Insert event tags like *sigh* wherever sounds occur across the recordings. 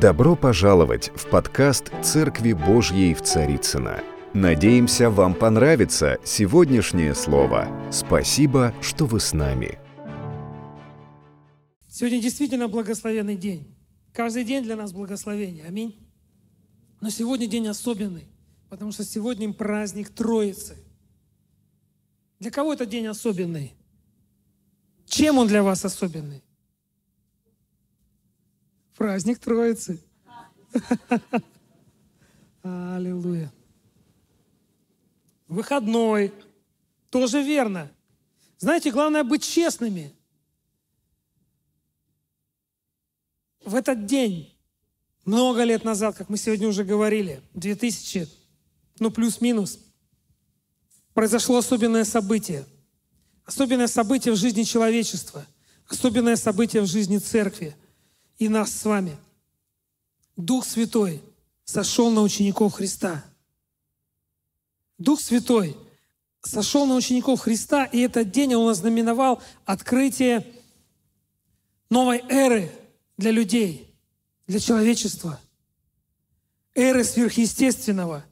Добро пожаловать в подкаст «Церкви Божьей в Царицына. Надеемся, вам понравится сегодняшнее слово. Спасибо, что вы с нами. Сегодня действительно благословенный день. Каждый день для нас благословение. Аминь. Но сегодня день особенный, потому что сегодня праздник Троицы. Для кого это день особенный? Чем он для вас особенный? Праздник Троицы. Аллилуйя. Выходной. Тоже верно. Знаете, главное быть честными. В этот день, много лет назад, как мы сегодня уже говорили, 2000, ну плюс-минус, произошло особенное событие. Особенное событие в жизни человечества. Особенное событие в жизни церкви – и нас с вами. Дух Святой сошел на учеников Христа. Дух Святой сошел на учеников Христа, и этот день он ознаменовал открытие новой эры для людей, для человечества. Эры сверхъестественного.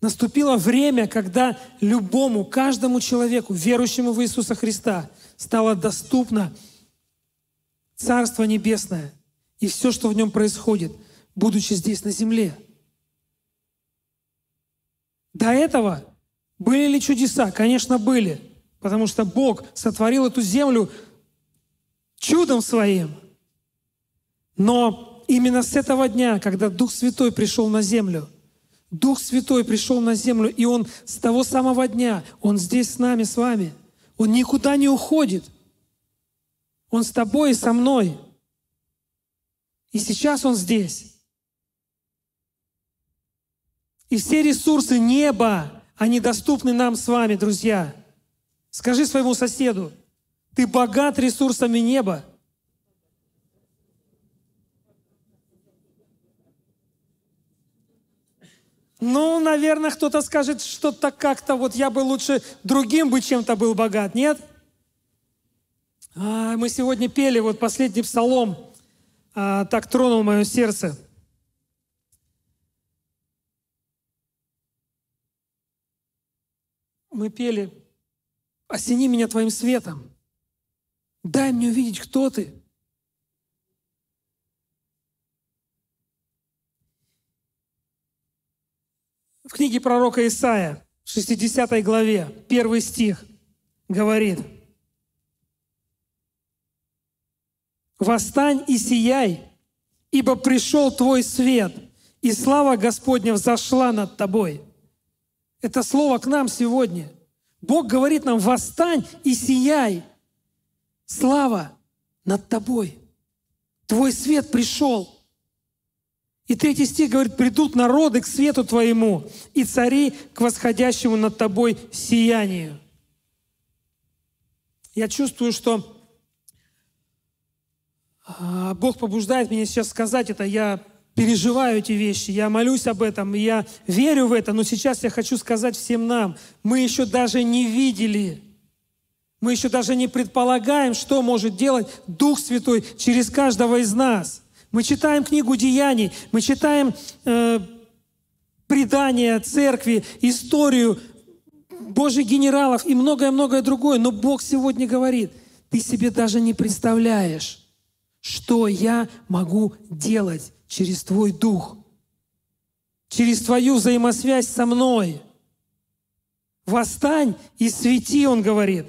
Наступило время, когда любому, каждому человеку, верующему в Иисуса Христа, стало доступно Царство Небесное – и все, что в нем происходит, будучи здесь на земле. До этого были ли чудеса? Конечно, были. Потому что Бог сотворил эту землю чудом своим. Но именно с этого дня, когда Дух Святой пришел на землю, Дух Святой пришел на землю, и Он с того самого дня, Он здесь с нами, с вами. Он никуда не уходит. Он с тобой и со мной – и сейчас Он здесь. И все ресурсы неба, они доступны нам с вами, друзья. Скажи своему соседу, ты богат ресурсами неба. Ну, наверное, кто-то скажет что-то как-то, вот я бы лучше другим бы чем-то был богат, нет? А, мы сегодня пели вот последний псалом, а, так тронул мое сердце. Мы пели «Осени меня твоим светом, дай мне увидеть, кто ты». В книге пророка Исаия, 60 главе, первый стих, говорит – «Восстань и сияй, ибо пришел твой свет, и слава Господня взошла над тобой». Это слово к нам сегодня. Бог говорит нам, восстань и сияй. Слава над тобой. Твой свет пришел. И третий стих говорит, придут народы к свету твоему, и цари к восходящему над тобой сиянию. Я чувствую, что Бог побуждает меня сейчас сказать это. Я переживаю эти вещи, я молюсь об этом, я верю в это, но сейчас я хочу сказать всем нам, мы еще даже не видели, мы еще даже не предполагаем, что может делать Дух Святой через каждого из нас. Мы читаем книгу Деяний, мы читаем э, предания церкви, историю Божьих генералов и многое-многое другое, но Бог сегодня говорит, ты себе даже не представляешь, что я могу делать через Твой Дух, через Твою взаимосвязь со мной. Восстань и свети, Он говорит,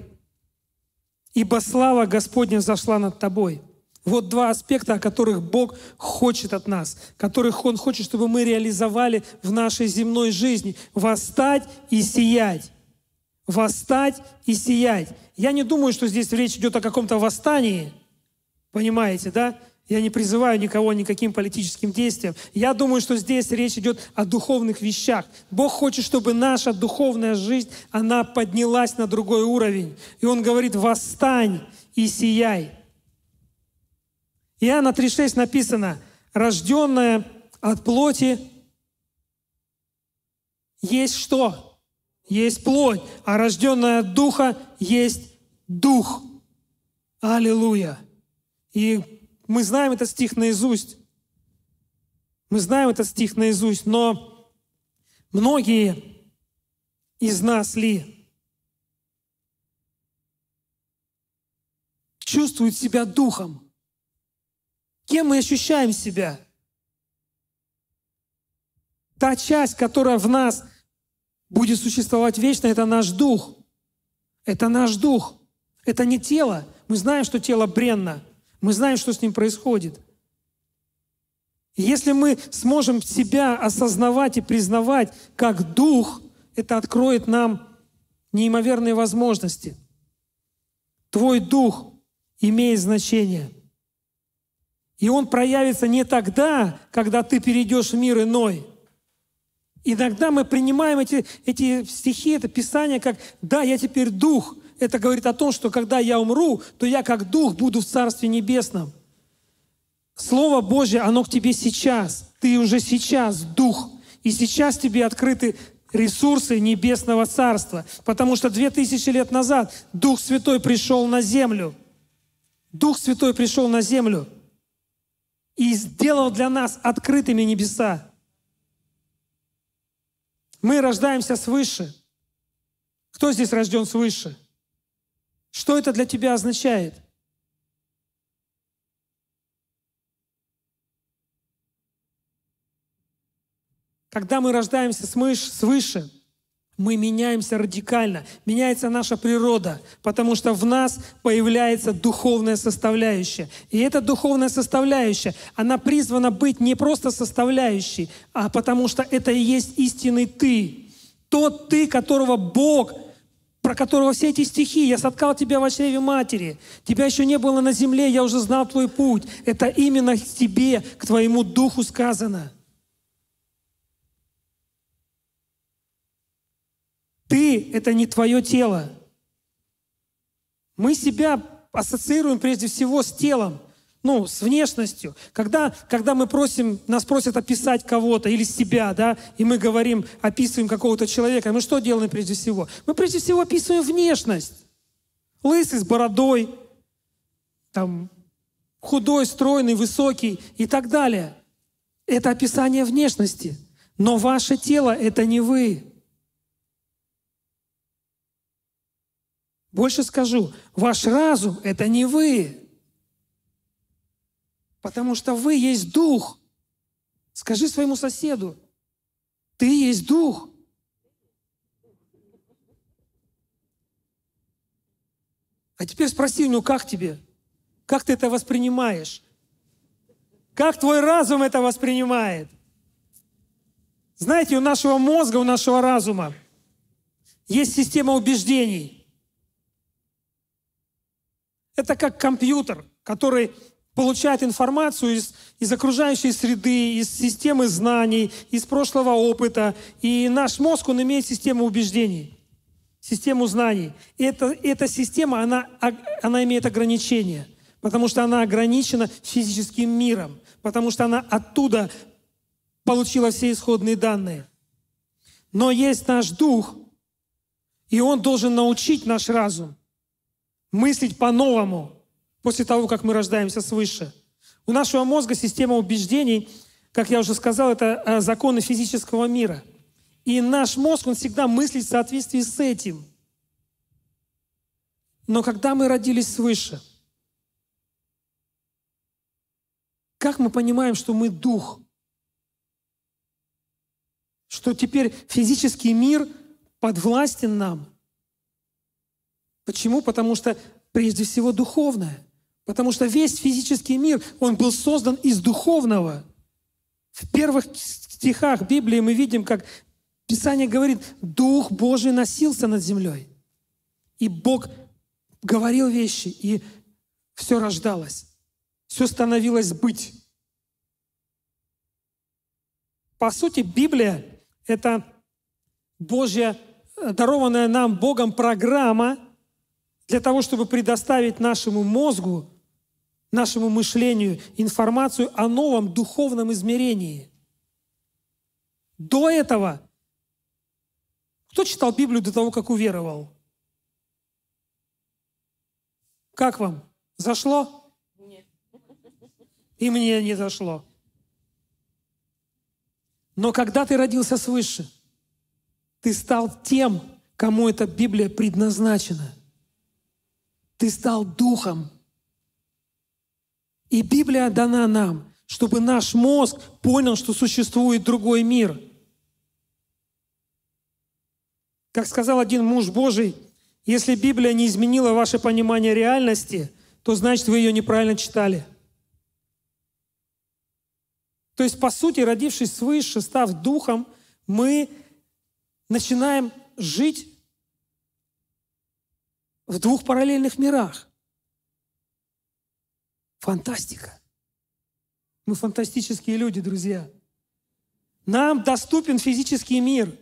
ибо слава Господня зашла над тобой. Вот два аспекта, о которых Бог хочет от нас, которых Он хочет, чтобы мы реализовали в нашей земной жизни. Восстать и сиять. Восстать и сиять. Я не думаю, что здесь речь идет о каком-то восстании – Понимаете, да? Я не призываю никого никаким политическим действиям. Я думаю, что здесь речь идет о духовных вещах. Бог хочет, чтобы наша духовная жизнь, она поднялась на другой уровень. И Он говорит, восстань и сияй. Иоанна 3,6 написано, рожденная от плоти есть что? Есть плоть, а рожденная от духа есть дух. Аллилуйя. И мы знаем этот стих наизусть. Мы знаем этот стих наизусть, но многие из нас ли чувствуют себя духом? Кем мы ощущаем себя? Та часть, которая в нас будет существовать вечно, это наш дух. Это наш дух. Это не тело. Мы знаем, что тело бренно. Мы знаем, что с ним происходит. И если мы сможем себя осознавать и признавать как дух, это откроет нам неимоверные возможности. Твой дух имеет значение. И он проявится не тогда, когда ты перейдешь в мир иной. Иногда мы принимаем эти, эти стихи, это Писание, как «да, я теперь дух». Это говорит о том, что когда я умру, то я как дух буду в Царстве Небесном. Слово Божье, оно к тебе сейчас. Ты уже сейчас дух. И сейчас тебе открыты ресурсы Небесного Царства. Потому что две тысячи лет назад Дух Святой пришел на землю. Дух Святой пришел на землю и сделал для нас открытыми небеса. Мы рождаемся свыше. Кто здесь рожден свыше? Что это для тебя означает? Когда мы рождаемся свыше, мы меняемся радикально, меняется наша природа, потому что в нас появляется духовная составляющая. И эта духовная составляющая, она призвана быть не просто составляющей, а потому что это и есть истинный ты. Тот ты, которого Бог про которого все эти стихи, я соткал тебя в чреве матери, тебя еще не было на земле, я уже знал твой путь. Это именно к тебе, к твоему духу сказано. Ты — это не твое тело. Мы себя ассоциируем прежде всего с телом, ну, с внешностью. Когда, когда мы просим, нас просят описать кого-то или себя, да, и мы говорим, описываем какого-то человека, мы что делаем прежде всего? Мы прежде всего описываем внешность. Лысый с бородой, там, худой, стройный, высокий и так далее. Это описание внешности. Но ваше тело — это не вы. Больше скажу, ваш разум — это не вы. Потому что вы есть дух. Скажи своему соседу, ты есть дух. А теперь спроси, ну как тебе? Как ты это воспринимаешь? Как твой разум это воспринимает? Знаете, у нашего мозга, у нашего разума есть система убеждений – это как компьютер, который получает информацию из, из окружающей среды, из системы знаний, из прошлого опыта. И наш мозг, он имеет систему убеждений, систему знаний. И это, эта система, она, она имеет ограничения, потому что она ограничена физическим миром, потому что она оттуда получила все исходные данные. Но есть наш дух, и он должен научить наш разум мыслить по-новому после того, как мы рождаемся свыше. У нашего мозга система убеждений, как я уже сказал, это э, законы физического мира. И наш мозг, он всегда мыслит в соответствии с этим. Но когда мы родились свыше, как мы понимаем, что мы дух? Что теперь физический мир подвластен нам? Почему? Потому что прежде всего духовное. Потому что весь физический мир, он был создан из духовного. В первых стихах Библии мы видим, как Писание говорит, Дух Божий носился над землей. И Бог говорил вещи, и все рождалось. Все становилось быть. По сути, Библия — это Божья, дарованная нам Богом программа — для того, чтобы предоставить нашему мозгу, нашему мышлению информацию о новом духовном измерении. До этого кто читал Библию до того, как уверовал? Как вам? Зашло? Нет. И мне не зашло. Но когда ты родился свыше, ты стал тем, кому эта Библия предназначена. Ты стал духом. И Библия дана нам, чтобы наш мозг понял, что существует другой мир. Как сказал один муж Божий, если Библия не изменила ваше понимание реальности, то значит вы ее неправильно читали. То есть, по сути, родившись свыше, став духом, мы начинаем жить в двух параллельных мирах. Фантастика. Мы фантастические люди, друзья. Нам доступен физический мир,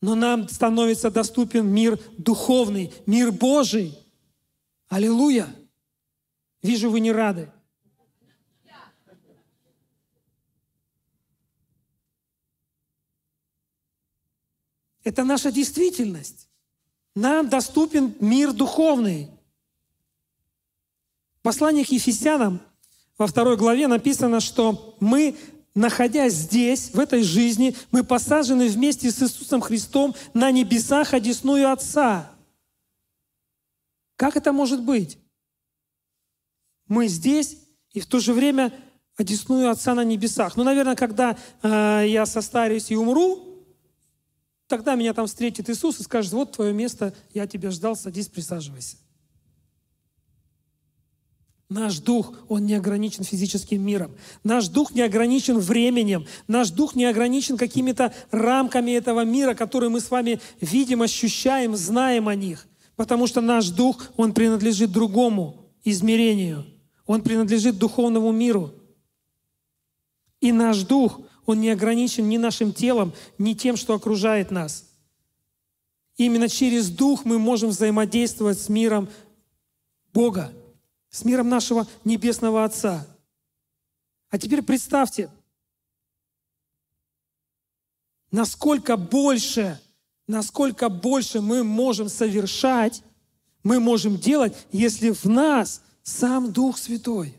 но нам становится доступен мир духовный, мир Божий. Аллилуйя! Вижу, вы не рады. Это наша действительность. Нам доступен мир духовный. В послании к Ефесянам во второй главе написано, что мы, находясь здесь, в этой жизни, мы посажены вместе с Иисусом Христом на небесах, одесную Отца. Как это может быть? Мы здесь и в то же время одесную Отца на небесах. Ну, наверное, когда э, я состарюсь и умру, Тогда меня там встретит Иисус и скажет, вот твое место, я тебя ждал, садись, присаживайся. Наш дух, он не ограничен физическим миром. Наш дух не ограничен временем. Наш дух не ограничен какими-то рамками этого мира, которые мы с вами видим, ощущаем, знаем о них. Потому что наш дух, он принадлежит другому измерению. Он принадлежит духовному миру. И наш дух, он не ограничен ни нашим телом, ни тем, что окружает нас. Именно через Дух мы можем взаимодействовать с миром Бога, с миром нашего Небесного Отца. А теперь представьте, насколько больше, насколько больше мы можем совершать, мы можем делать, если в нас сам Дух Святой.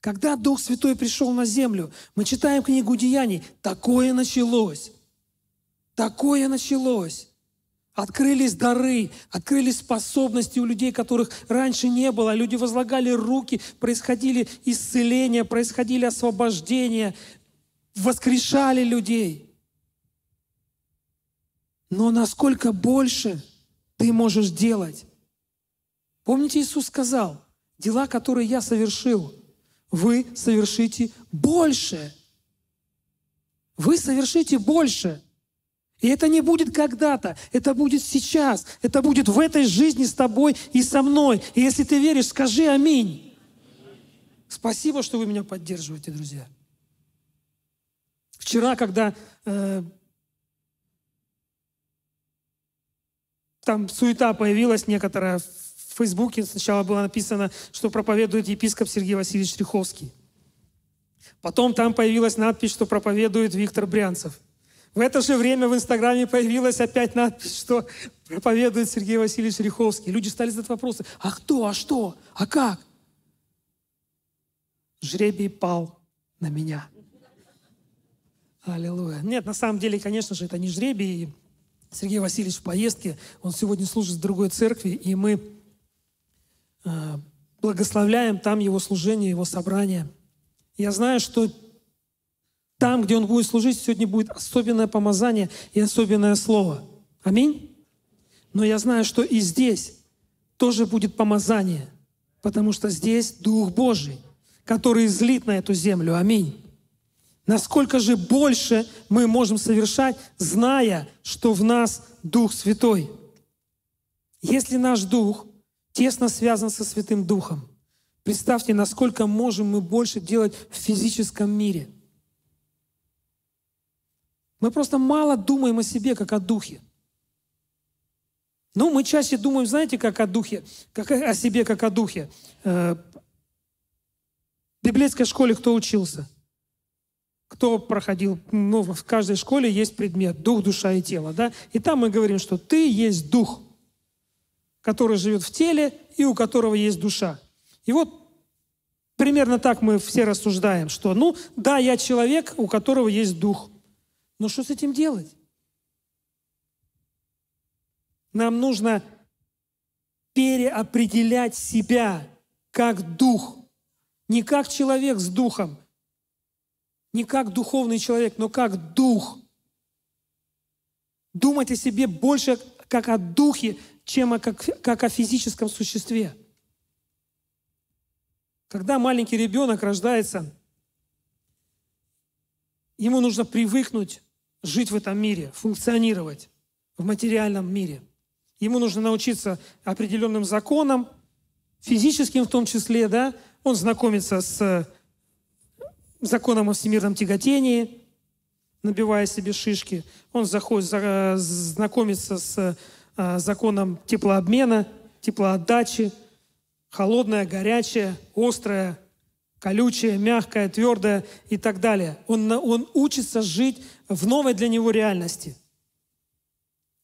Когда Дух Святой пришел на землю, мы читаем книгу Деяний, такое началось. Такое началось. Открылись дары, открылись способности у людей, которых раньше не было. Люди возлагали руки, происходили исцеления, происходили освобождения, воскрешали людей. Но насколько больше ты можешь делать? Помните, Иисус сказал, дела, которые я совершил – вы совершите больше. Вы совершите больше. И это не будет когда-то, это будет сейчас, это будет в этой жизни с тобой и со мной. И если ты веришь, скажи аминь. Спасибо, что вы меня поддерживаете, друзья. Вчера, когда э, там суета появилась некоторая в Фейсбуке сначала было написано, что проповедует епископ Сергей Васильевич Риховский. Потом там появилась надпись, что проповедует Виктор Брянцев. В это же время в Инстаграме появилась опять надпись, что проповедует Сергей Васильевич Риховский. Люди стали задать вопросы. А кто? А что? А как? Жребий пал на меня. Аллилуйя. Нет, на самом деле, конечно же, это не жребий. Сергей Васильевич в поездке, он сегодня служит в другой церкви, и мы Э, благословляем там его служение, его собрание. Я знаю, что там, где он будет служить, сегодня будет особенное помазание и особенное слово. Аминь. Но я знаю, что и здесь тоже будет помазание, потому что здесь Дух Божий, который излит на эту землю. Аминь. Насколько же больше мы можем совершать, зная, что в нас Дух Святой. Если наш Дух тесно связан со Святым Духом. Представьте, насколько можем мы больше делать в физическом мире. Мы просто мало думаем о себе, как о Духе. Ну, мы чаще думаем, знаете, как о Духе, как о себе, как о Духе. Э, в библейской школе кто учился? Кто проходил? Ну, в каждой школе есть предмет «Дух, душа и тело». Да? И там мы говорим, что ты есть Дух – который живет в теле и у которого есть душа. И вот примерно так мы все рассуждаем, что, ну, да, я человек, у которого есть дух. Но что с этим делать? Нам нужно переопределять себя как дух, не как человек с духом, не как духовный человек, но как дух. Думать о себе больше как о духе, чем о, как, как о физическом существе. Когда маленький ребенок рождается, ему нужно привыкнуть жить в этом мире, функционировать в материальном мире. Ему нужно научиться определенным законам, физическим в том числе, да, он знакомится с законом о всемирном тяготении, набивая себе шишки. Он заходит, знакомится с э, законом теплообмена, теплоотдачи, холодное, горячее, острое, колючее, мягкое, твердое и так далее. Он, он учится жить в новой для него реальности.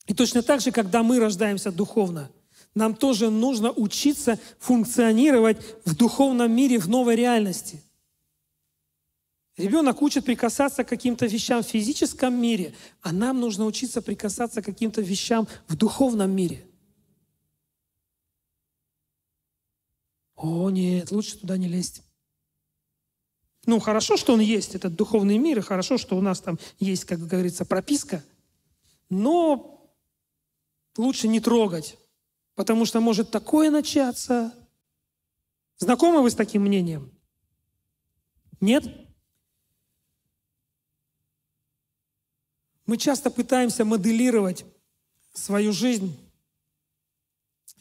И точно так же, когда мы рождаемся духовно, нам тоже нужно учиться функционировать в духовном мире, в новой реальности. Ребенок учит прикасаться к каким-то вещам в физическом мире, а нам нужно учиться прикасаться к каким-то вещам в духовном мире. О, нет, лучше туда не лезть. Ну, хорошо, что он есть, этот духовный мир, и хорошо, что у нас там есть, как говорится, прописка, но лучше не трогать, потому что может такое начаться. Знакомы вы с таким мнением? Нет? Мы часто пытаемся моделировать свою жизнь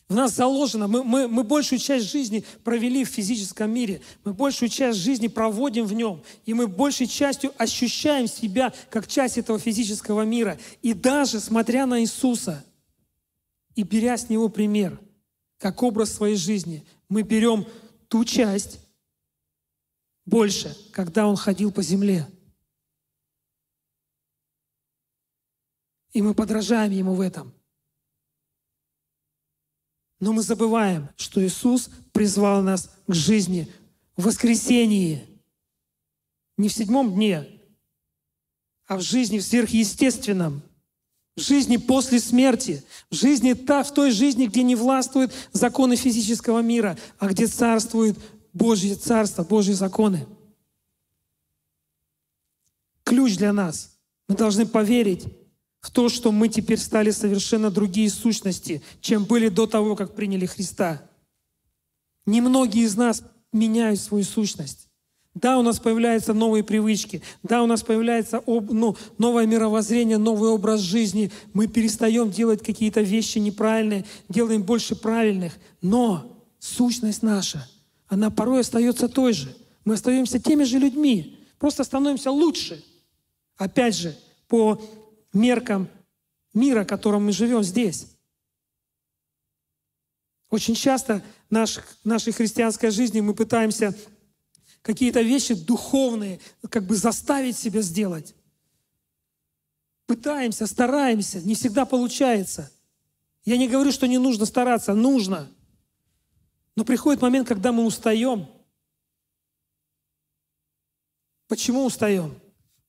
в нас заложено, мы, мы, мы большую часть жизни провели в физическом мире, мы большую часть жизни проводим в нем, и мы большей частью ощущаем себя как часть этого физического мира. И даже смотря на Иисуса и беря с Него пример, как образ своей жизни, мы берем ту часть больше, когда Он ходил по земле. И мы подражаем Ему в этом. Но мы забываем, что Иисус призвал нас к жизни в воскресении. Не в седьмом дне, а в жизни в сверхъестественном. В жизни после смерти. В жизни та, в той жизни, где не властвуют законы физического мира, а где царствует Божье Царство, Божьи законы. Ключ для нас. Мы должны поверить, в то, что мы теперь стали совершенно другие сущности, чем были до того, как приняли Христа. Немногие из нас меняют свою сущность. Да, у нас появляются новые привычки, да, у нас появляется ну, новое мировоззрение, новый образ жизни. Мы перестаем делать какие-то вещи неправильные, делаем больше правильных. Но сущность наша, она порой остается той же. Мы остаемся теми же людьми, просто становимся лучше. Опять же, по меркам мира, в котором мы живем здесь. Очень часто в наш, нашей христианской жизни мы пытаемся какие-то вещи духовные как бы заставить себя сделать. Пытаемся, стараемся, не всегда получается. Я не говорю, что не нужно стараться, нужно. Но приходит момент, когда мы устаем. Почему устаем?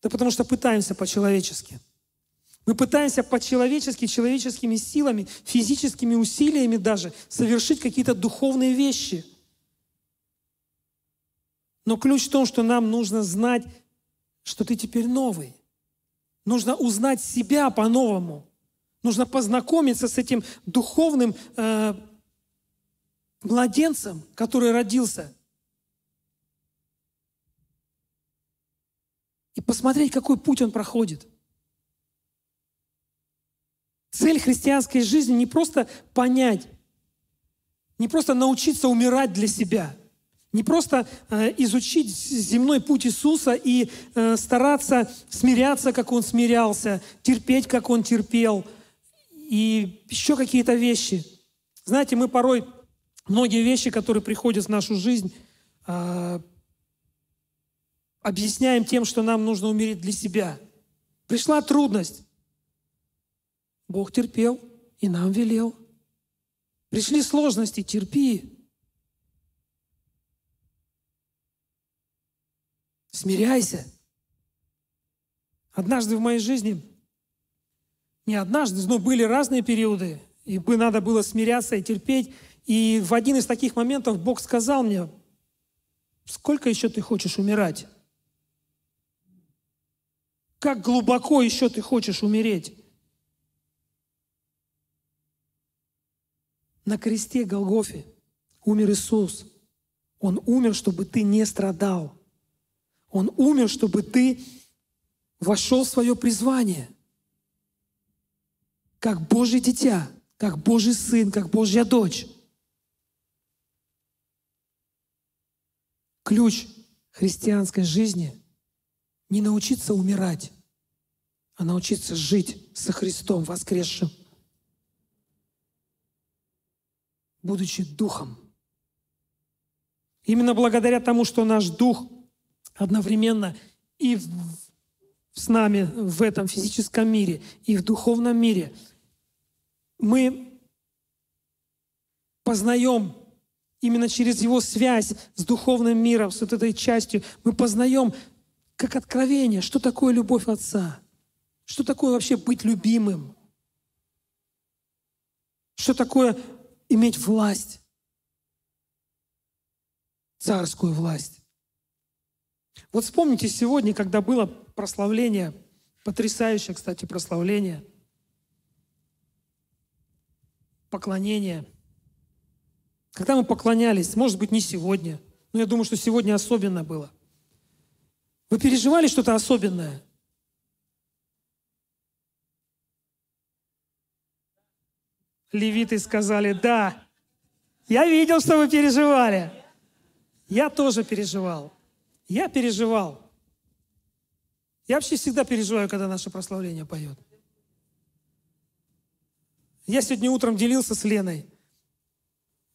Да потому что пытаемся по-человечески. Мы пытаемся по-человечески, человеческими силами, физическими усилиями даже совершить какие-то духовные вещи. Но ключ в том, что нам нужно знать, что ты теперь новый. Нужно узнать себя по-новому. Нужно познакомиться с этим духовным э, младенцем, который родился. И посмотреть, какой путь он проходит – Цель христианской жизни не просто понять, не просто научиться умирать для себя, не просто э, изучить земной путь Иисуса и э, стараться смиряться, как Он смирялся, терпеть, как Он терпел, и еще какие-то вещи. Знаете, мы порой многие вещи, которые приходят в нашу жизнь, э, объясняем тем, что нам нужно умереть для себя. Пришла трудность. Бог терпел и нам велел. Пришли сложности, терпи. Смиряйся. Однажды в моей жизни, не однажды, но были разные периоды, и бы надо было смиряться и терпеть. И в один из таких моментов Бог сказал мне, сколько еще ты хочешь умирать? Как глубоко еще ты хочешь умереть? На кресте Голгофе умер Иисус. Он умер, чтобы ты не страдал. Он умер, чтобы ты вошел в свое призвание. Как Божье дитя, как Божий сын, как Божья дочь. Ключ христианской жизни – не научиться умирать, а научиться жить со Христом воскресшим, будучи духом. Именно благодаря тому, что наш дух одновременно и с нами в этом физическом мире, и в духовном мире, мы познаем именно через его связь с духовным миром, с вот этой частью, мы познаем как откровение, что такое любовь Отца, что такое вообще быть любимым, что такое иметь власть, царскую власть. Вот вспомните сегодня, когда было прославление, потрясающее, кстати, прославление, поклонение. Когда мы поклонялись, может быть, не сегодня, но я думаю, что сегодня особенно было. Вы переживали что-то особенное? Левиты сказали, да. Я видел, что вы переживали. Я тоже переживал. Я переживал. Я вообще всегда переживаю, когда наше прославление поет. Я сегодня утром делился с Леной.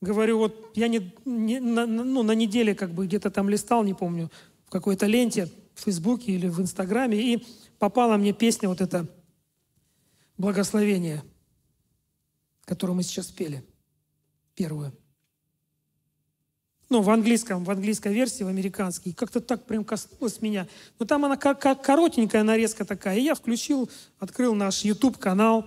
Говорю, вот я не, не, на, ну, на неделе как бы где-то там листал, не помню, в какой-то ленте в Фейсбуке или в Инстаграме, и попала мне песня вот эта «Благословение», которую мы сейчас пели, первую. Ну, в английском, в английской версии, в американской. Как-то так прям коснулась меня. Но там она как, как коротенькая нарезка такая. И я включил, открыл наш YouTube-канал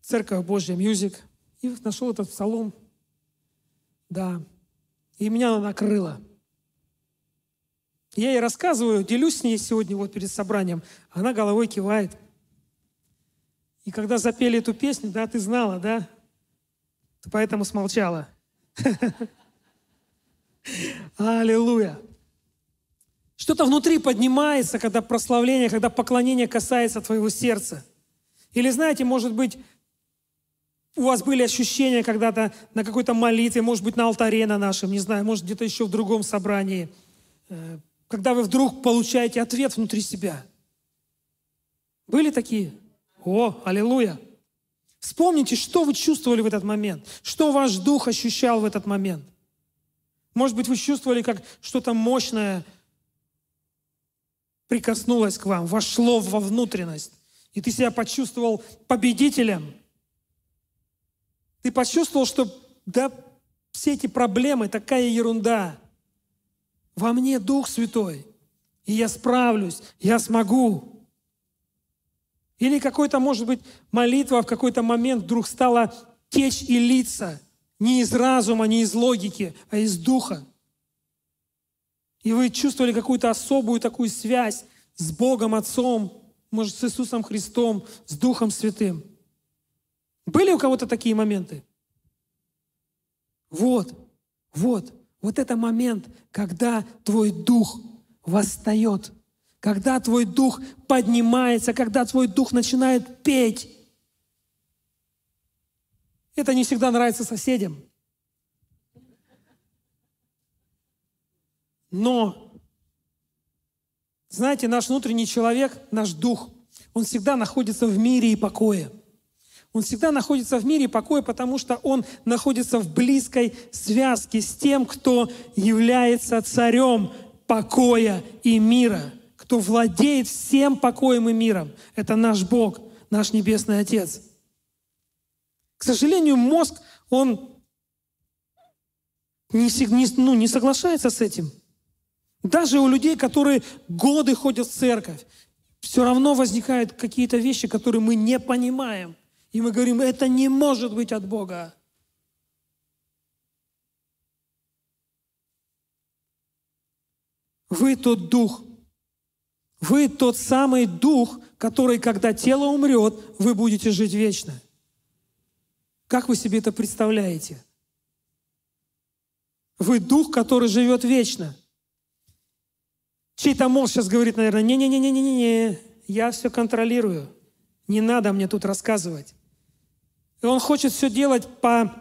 Церковь Божья Music. И нашел этот псалом. Да. И меня она накрыла. Я ей рассказываю, делюсь с ней сегодня вот перед собранием. Она головой кивает. И когда запели эту песню, да, ты знала, да? Ты поэтому смолчала. *laughs* Аллилуйя. Что-то внутри поднимается, когда прославление, когда поклонение касается твоего сердца. Или, знаете, может быть, у вас были ощущения когда-то на какой-то молитве, может быть, на алтаре на нашем, не знаю, может, где-то еще в другом собрании э, когда вы вдруг получаете ответ внутри себя. Были такие? О, аллилуйя! Вспомните, что вы чувствовали в этот момент, что ваш дух ощущал в этот момент. Может быть, вы чувствовали, как что-то мощное прикоснулось к вам, вошло во внутренность, и ты себя почувствовал победителем. Ты почувствовал, что да, все эти проблемы такая ерунда. Во мне Дух Святой, и я справлюсь, я смогу. Или какой-то, может быть, молитва в какой-то момент вдруг стала течь и литься не из разума, не из логики, а из Духа. И вы чувствовали какую-то особую такую связь с Богом Отцом, может, с Иисусом Христом, с Духом Святым. Были у кого-то такие моменты? Вот, вот. Вот это момент, когда твой дух восстает, когда твой дух поднимается, когда твой дух начинает петь. Это не всегда нравится соседям. Но, знаете, наш внутренний человек, наш дух, он всегда находится в мире и покое – он всегда находится в мире покоя, потому что он находится в близкой связке с тем, кто является царем покоя и мира, кто владеет всем покоем и миром. Это наш Бог, наш Небесный Отец. К сожалению, мозг, он не, не, ну, не соглашается с этим. Даже у людей, которые годы ходят в церковь, все равно возникают какие-то вещи, которые мы не понимаем. И мы говорим, это не может быть от Бога. Вы тот дух. Вы тот самый дух, который, когда тело умрет, вы будете жить вечно. Как вы себе это представляете? Вы дух, который живет вечно. Чей-то мозг сейчас говорит, наверное, не-не-не-не-не-не, я все контролирую. Не надо мне тут рассказывать. И он хочет все делать по,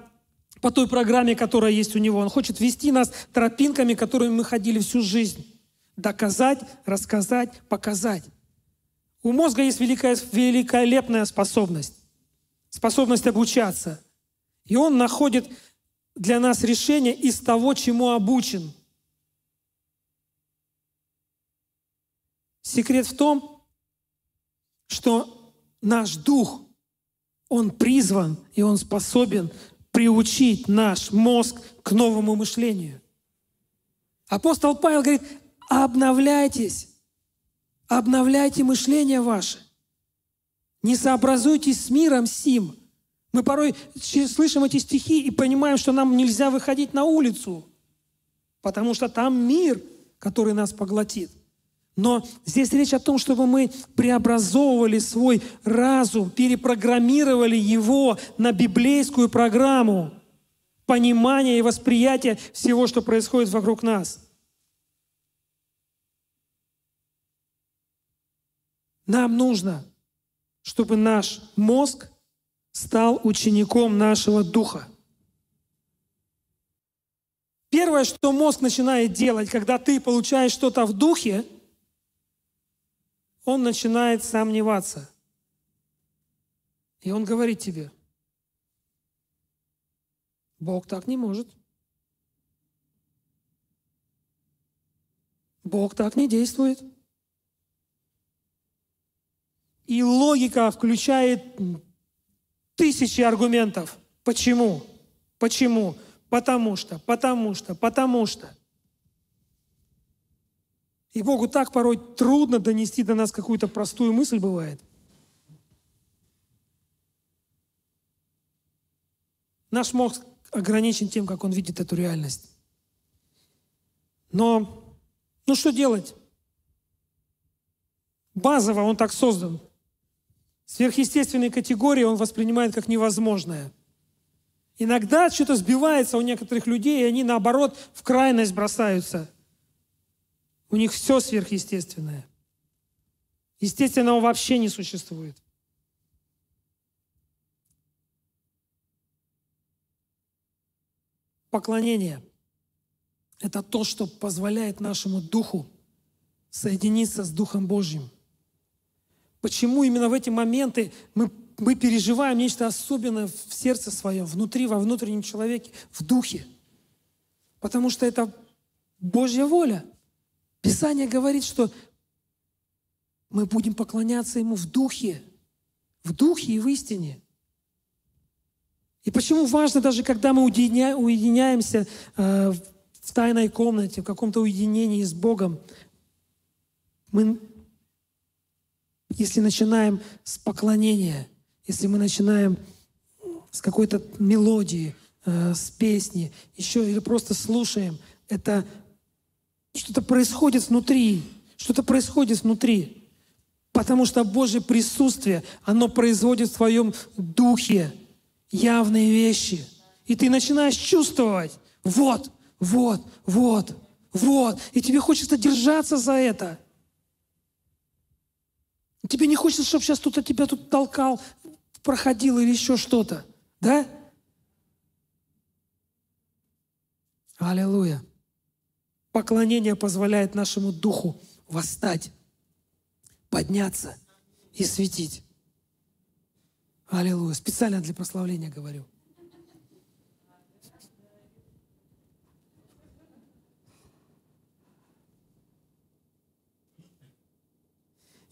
по той программе, которая есть у него. Он хочет вести нас тропинками, которыми мы ходили всю жизнь. Доказать, рассказать, показать. У мозга есть великая, великолепная способность. Способность обучаться. И он находит для нас решение из того, чему обучен. Секрет в том, что наш дух, он призван и он способен приучить наш мозг к новому мышлению. Апостол Павел говорит, обновляйтесь, обновляйте мышление ваше. Не сообразуйтесь с миром сим. Мы порой слышим эти стихи и понимаем, что нам нельзя выходить на улицу, потому что там мир, который нас поглотит. Но здесь речь о том, чтобы мы преобразовывали свой разум, перепрограммировали его на библейскую программу понимания и восприятия всего, что происходит вокруг нас – Нам нужно, чтобы наш мозг стал учеником нашего духа. Первое, что мозг начинает делать, когда ты получаешь что-то в духе, он начинает сомневаться. И он говорит тебе, Бог так не может. Бог так не действует. И логика включает тысячи аргументов. Почему? Почему? Потому что, потому что, потому что. И Богу так порой трудно донести до нас какую-то простую мысль бывает. Наш мозг ограничен тем, как он видит эту реальность. Но, ну что делать? Базово он так создан. Сверхъестественные категории он воспринимает как невозможное. Иногда что-то сбивается у некоторых людей, и они, наоборот, в крайность бросаются. У них все сверхъестественное. Естественного вообще не существует. Поклонение – это то, что позволяет нашему духу соединиться с Духом Божьим. Почему именно в эти моменты мы, мы переживаем нечто особенное в сердце своем, внутри, во внутреннем человеке, в духе? Потому что это Божья воля. Писание говорит, что мы будем поклоняться Ему в духе, в духе и в истине. И почему важно, даже когда мы уединяемся э, в тайной комнате, в каком-то уединении с Богом, мы если начинаем с поклонения, если мы начинаем с какой-то мелодии, э, с песни, еще или просто слушаем, это что-то происходит внутри, что-то происходит внутри. Потому что Божье присутствие, оно производит в твоем духе явные вещи. И ты начинаешь чувствовать, вот, вот, вот, вот. И тебе хочется держаться за это – Тебе не хочется, чтобы сейчас кто-то тебя тут толкал, проходил или еще что-то. Да? Аллилуйя. Поклонение позволяет нашему духу восстать, подняться и светить. Аллилуйя. Специально для прославления говорю.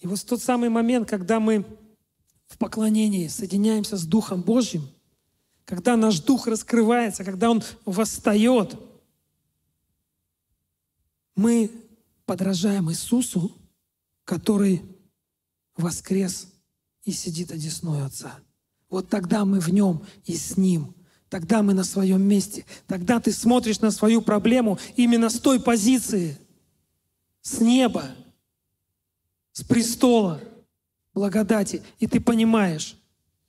И вот в тот самый момент, когда мы в поклонении соединяемся с Духом Божьим, когда наш Дух раскрывается, когда Он восстает, мы подражаем Иисусу, который воскрес и сидит одесной Отца. Вот тогда мы в нем и с ним. Тогда мы на своем месте. Тогда ты смотришь на свою проблему именно с той позиции, с неба, с престола благодати. И ты понимаешь,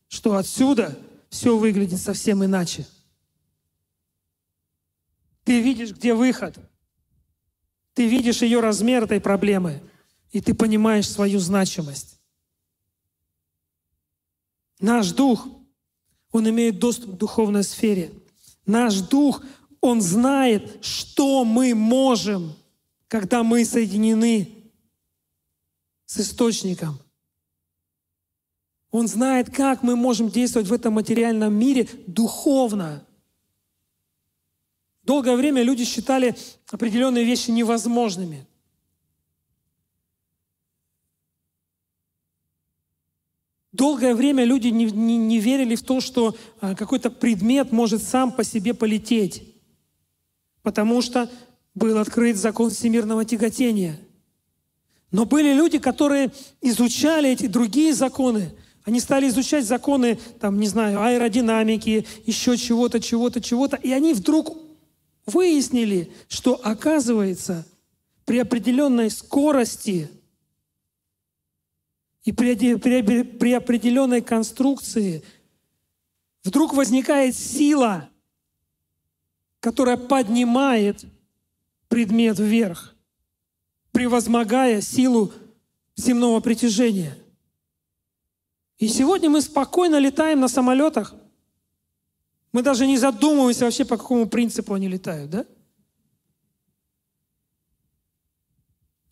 что отсюда все выглядит совсем иначе. Ты видишь, где выход. Ты видишь ее размер этой проблемы. И ты понимаешь свою значимость. Наш дух, он имеет доступ к духовной сфере. Наш дух, он знает, что мы можем, когда мы соединены с источником. Он знает, как мы можем действовать в этом материальном мире духовно. Долгое время люди считали определенные вещи невозможными. Долгое время люди не, не, не верили в то, что а, какой-то предмет может сам по себе полететь, потому что был открыт закон всемирного тяготения. Но были люди, которые изучали эти другие законы. Они стали изучать законы, там, не знаю, аэродинамики, еще чего-то, чего-то, чего-то. И они вдруг выяснили, что оказывается при определенной скорости – и при, при, при определенной конструкции вдруг возникает сила, которая поднимает предмет вверх, превозмогая силу земного притяжения. И сегодня мы спокойно летаем на самолетах. Мы даже не задумываемся вообще, по какому принципу они летают, да?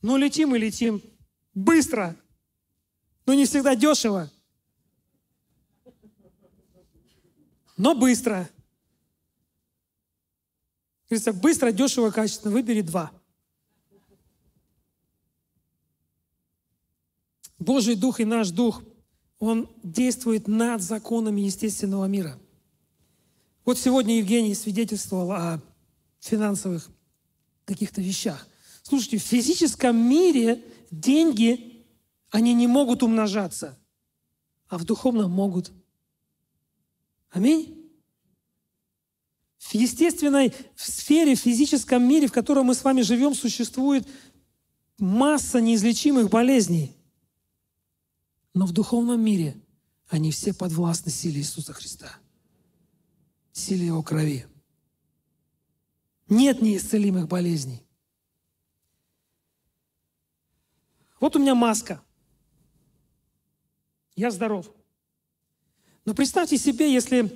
Ну, летим и летим. Быстро. Но не всегда дешево. Но быстро. Говорится, быстро, дешево, качественно. Выбери два. Божий Дух и наш Дух, Он действует над законами естественного мира. Вот сегодня Евгений свидетельствовал о финансовых каких-то вещах. Слушайте, в физическом мире деньги они не могут умножаться, а в духовном могут. Аминь. В естественной в сфере, в физическом мире, в котором мы с вами живем, существует масса неизлечимых болезней. Но в духовном мире они все подвластны силе Иисуса Христа, силе Его крови. Нет неисцелимых болезней. Вот у меня маска – я здоров. Но представьте себе, если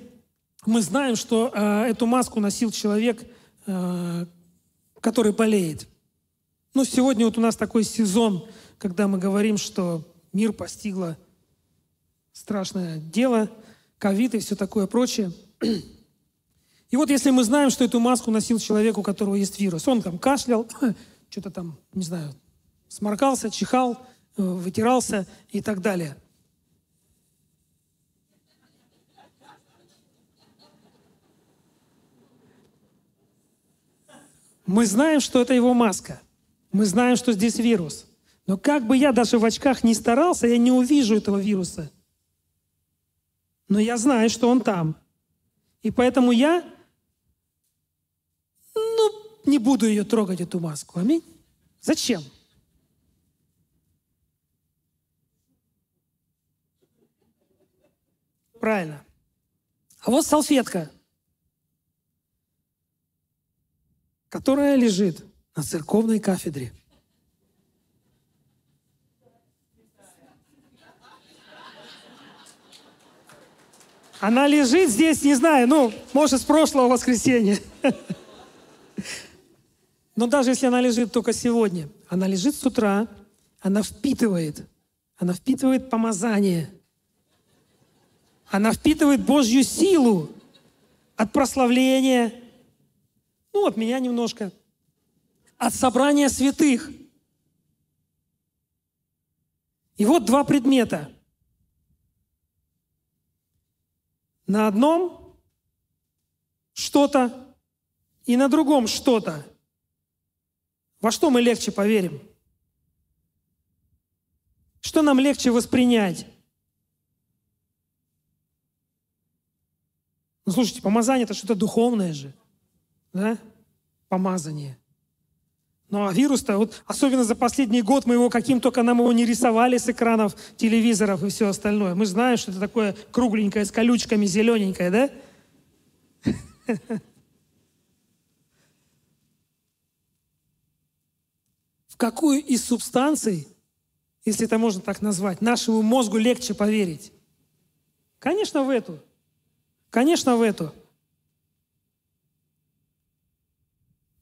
мы знаем, что э, эту маску носил человек, э, который болеет. Ну, сегодня вот у нас такой сезон, когда мы говорим, что мир постигло страшное дело, ковид и все такое прочее. И вот если мы знаем, что эту маску носил человек, у которого есть вирус, он там кашлял, *laughs* что-то там, не знаю, сморкался, чихал, э, вытирался и так далее – Мы знаем, что это его маска. Мы знаем, что здесь вирус. Но как бы я даже в очках не старался, я не увижу этого вируса. Но я знаю, что он там. И поэтому я ну, не буду ее трогать, эту маску. Аминь. Зачем? Правильно. А вот салфетка. которая лежит на церковной кафедре. Она лежит здесь, не знаю, ну, может, с прошлого воскресенья. Но даже если она лежит только сегодня, она лежит с утра, она впитывает, она впитывает помазание, она впитывает Божью силу от прославления, ну, от меня немножко. От собрания святых. И вот два предмета. На одном что-то и на другом что-то. Во что мы легче поверим? Что нам легче воспринять? Ну, слушайте, помазание – это что-то духовное же. Да? Помазание. Ну, а вирус-то, вот, особенно за последний год, мы его каким только нам его не рисовали с экранов телевизоров и все остальное. Мы знаем, что это такое кругленькое, с колючками, зелененькое, да? *laughs* В какую из субстанций, если это можно так назвать, нашему мозгу легче поверить? Конечно, в эту. Конечно, в эту.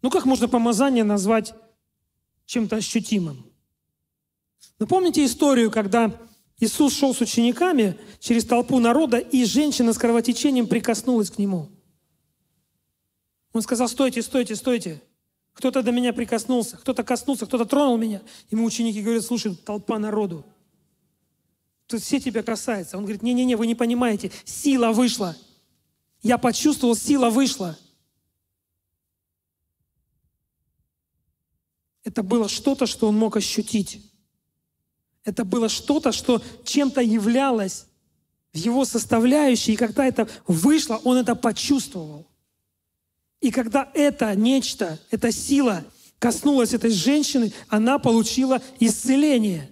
Ну как можно помазание назвать чем-то ощутимым? Ну помните историю, когда Иисус шел с учениками через толпу народа, и женщина с кровотечением прикоснулась к Нему. Он сказал, стойте, стойте, стойте. Кто-то до меня прикоснулся, кто-то коснулся, кто-то тронул меня. Ему ученики говорят, слушай, толпа народу. Тут все тебя касаются. Он говорит, не-не-не, вы не понимаете, сила вышла. Я почувствовал, сила вышла. Это было что-то, что он мог ощутить. Это было что-то, что чем-то являлось в его составляющей, и когда это вышло, он это почувствовал. И когда это нечто, эта сила коснулась этой женщины, она получила исцеление.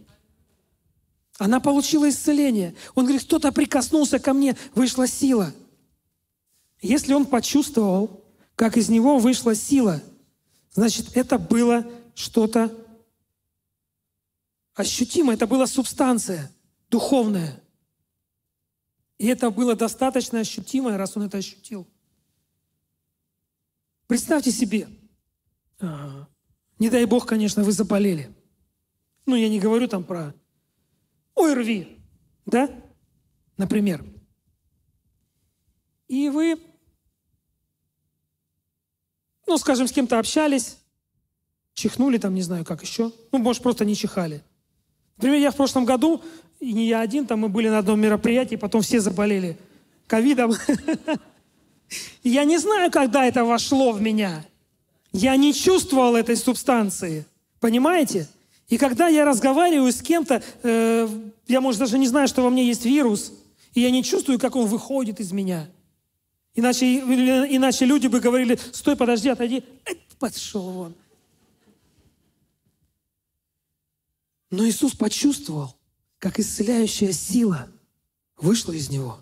Она получила исцеление. Он говорит, кто-то прикоснулся ко мне, вышла сила – если он почувствовал, как из него вышла сила, значит, это было что-то ощутимое, это была субстанция духовная. И это было достаточно ощутимое, раз он это ощутил. Представьте себе, не дай бог, конечно, вы заболели. Ну, я не говорю там про ОРВИ, да, например. И вы ну, скажем, с кем-то общались, чихнули там, не знаю, как еще. Ну, может, просто не чихали. Например, я в прошлом году, и не я один, там мы были на одном мероприятии, потом все заболели ковидом. *laughs* Я не знаю, когда это вошло в меня. Я не чувствовал этой субстанции. Понимаете? И когда я разговариваю с кем-то, э, я, может, даже не знаю, что во мне есть вирус, и я не чувствую, как он выходит из меня – Иначе, иначе люди бы говорили, стой, подожди, отойди. Пошел вон. Но Иисус почувствовал, как исцеляющая сила вышла из него.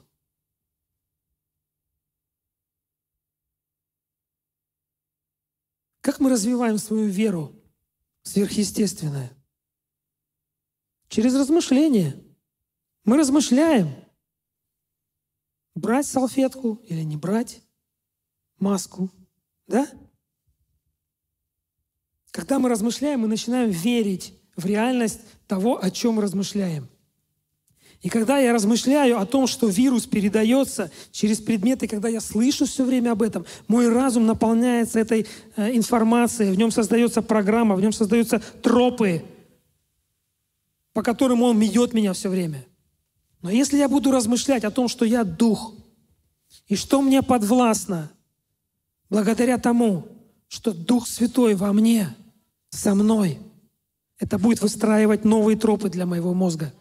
Как мы развиваем свою веру сверхъестественное? Через размышление. Мы размышляем – брать салфетку или не брать маску, да? Когда мы размышляем, мы начинаем верить в реальность того, о чем размышляем. И когда я размышляю о том, что вирус передается через предметы, когда я слышу все время об этом, мой разум наполняется этой э, информацией, в нем создается программа, в нем создаются тропы, по которым он ведет меня все время. Но если я буду размышлять о том, что я дух, и что мне подвластно, благодаря тому, что Дух Святой во мне, со мной, это будет выстраивать новые тропы для моего мозга.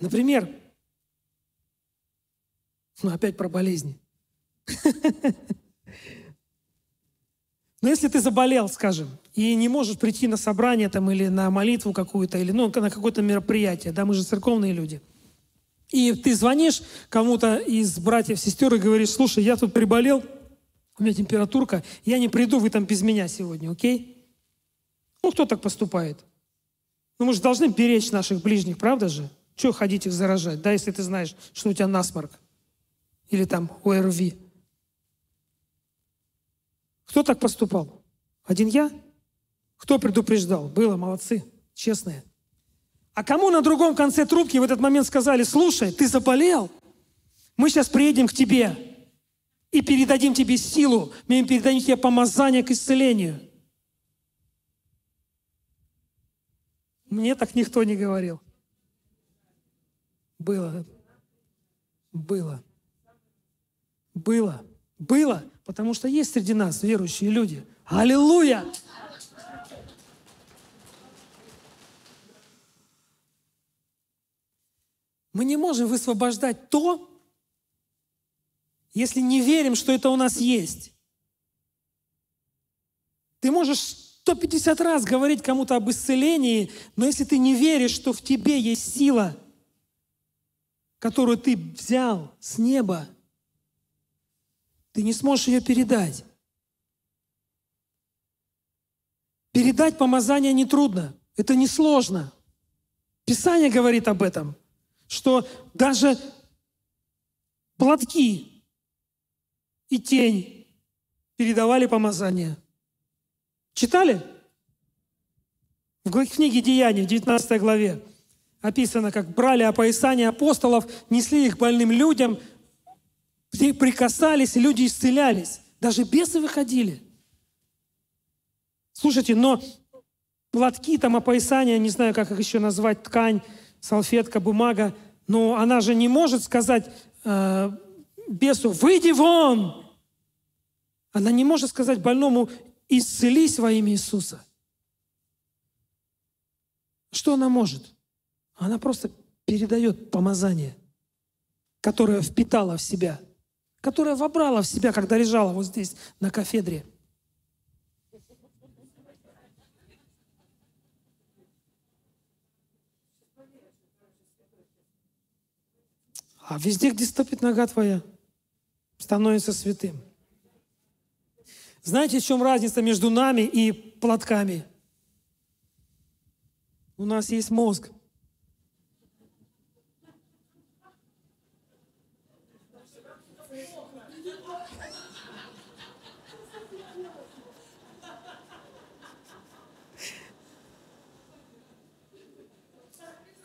Например, ну опять про болезни. *laughs* Но если ты заболел, скажем, и не можешь прийти на собрание там, или на молитву какую-то, или ну, на какое-то мероприятие, да, мы же церковные люди. И ты звонишь кому-то из братьев, сестер и говоришь, слушай, я тут приболел, у меня температурка, я не приду, вы там без меня сегодня, окей? Ну, кто так поступает? Ну, мы же должны беречь наших ближних, правда же? Чего ходить их заражать, да, если ты знаешь, что у тебя насморк или там ОРВИ. Кто так поступал? Один я? Кто предупреждал? Было, молодцы, честные. А кому на другом конце трубки в этот момент сказали, слушай, ты заболел? Мы сейчас приедем к тебе и передадим тебе силу, мы передадим тебе помазание к исцелению. Мне так никто не говорил. Было. Было. Было. Было. Потому что есть среди нас верующие люди. Аллилуйя! Мы не можем высвобождать то, если не верим, что это у нас есть. Ты можешь 150 раз говорить кому-то об исцелении, но если ты не веришь, что в тебе есть сила, которую ты взял с неба, ты не сможешь ее передать. Передать помазание нетрудно, это несложно. Писание говорит об этом, что даже платки и тень передавали помазание. Читали? В книге Деяний, в 19 главе, описано, как брали опоясание апостолов, несли их больным людям, прикасались, и люди исцелялись. Даже бесы выходили. Слушайте, но платки, там опоясание, не знаю, как их еще назвать, ткань, салфетка, бумага, но она же не может сказать э, бесу, выйди вон! Она не может сказать больному, исцелись во имя Иисуса. Что она может? Она просто передает помазание, которое впитала в себя, которое вобрала в себя, когда лежала вот здесь на кафедре. А везде, где ступит нога твоя, становится святым. Знаете, в чем разница между нами и платками? У нас есть мозг.